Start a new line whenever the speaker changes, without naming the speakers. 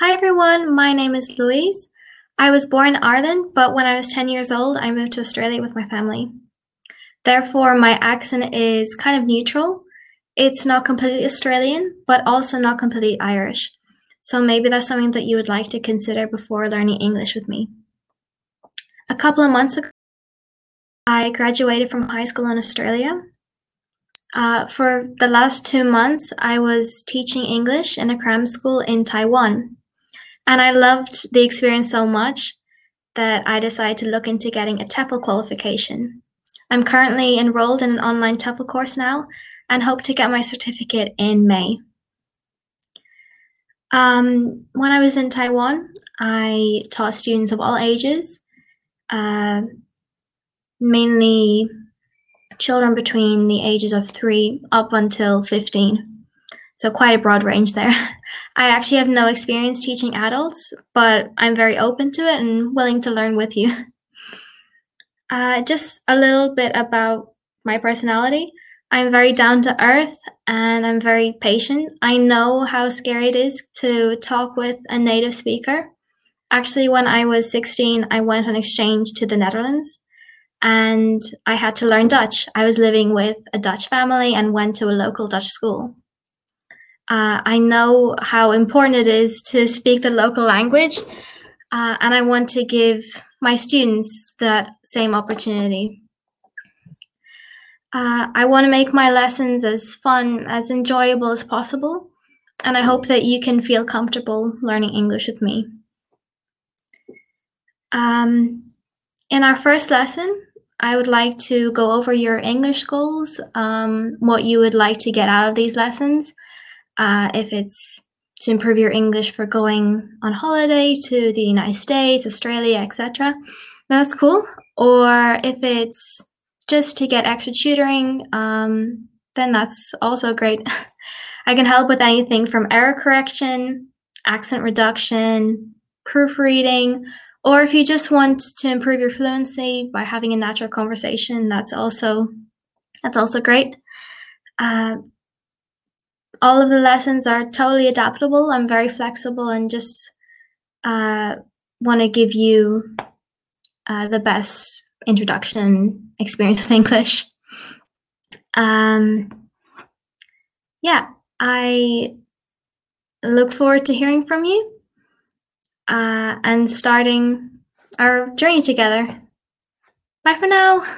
Hi everyone, my name is Louise. I was born in Ireland, but when I was 10 years old, I moved to Australia with my family. Therefore, my accent is kind of neutral. It's not completely Australian, but also not completely Irish. So maybe that's something that you would like to consider before learning English with me. A couple of months ago, I graduated from high school in Australia. Uh, for the last two months, I was teaching English in a cram school in Taiwan. And I loved the experience so much that I decided to look into getting a TEFL qualification. I'm currently enrolled in an online TEFL course now and hope to get my certificate in May. Um, when I was in Taiwan, I taught students of all ages, uh, mainly children between the ages of three up until 15. So quite a broad range there. I actually have no experience teaching adults, but I'm very open to it and willing to learn with you. Uh, just a little bit about my personality. I'm very down to earth and I'm very patient. I know how scary it is to talk with a native speaker. Actually, when I was 16, I went on exchange to the Netherlands and I had to learn Dutch. I was living with a Dutch family and went to a local Dutch school. Uh, I know how important it is to speak the local language, uh, and I want to give my students that same opportunity. Uh, I want to make my lessons as fun, as enjoyable as possible, and I hope that you can feel comfortable learning English with me. Um, in our first lesson, I would like to go over your English goals, um, what you would like to get out of these lessons, uh, if it's to improve your English for going on holiday to the United States, Australia, etc. That's cool. Or if it's just to get extra tutoring, um, then that's also great. I can help with anything from error correction, accent reduction, proofreading, or if you just want to improve your fluency by having a natural conversation, that's also that's also great. Uh, all of the lessons are totally adaptable. I'm very flexible and just uh, want to give you uh, the best introduction experience with English. Um, yeah, I look forward to hearing from you uh, and starting our journey together. Bye for now.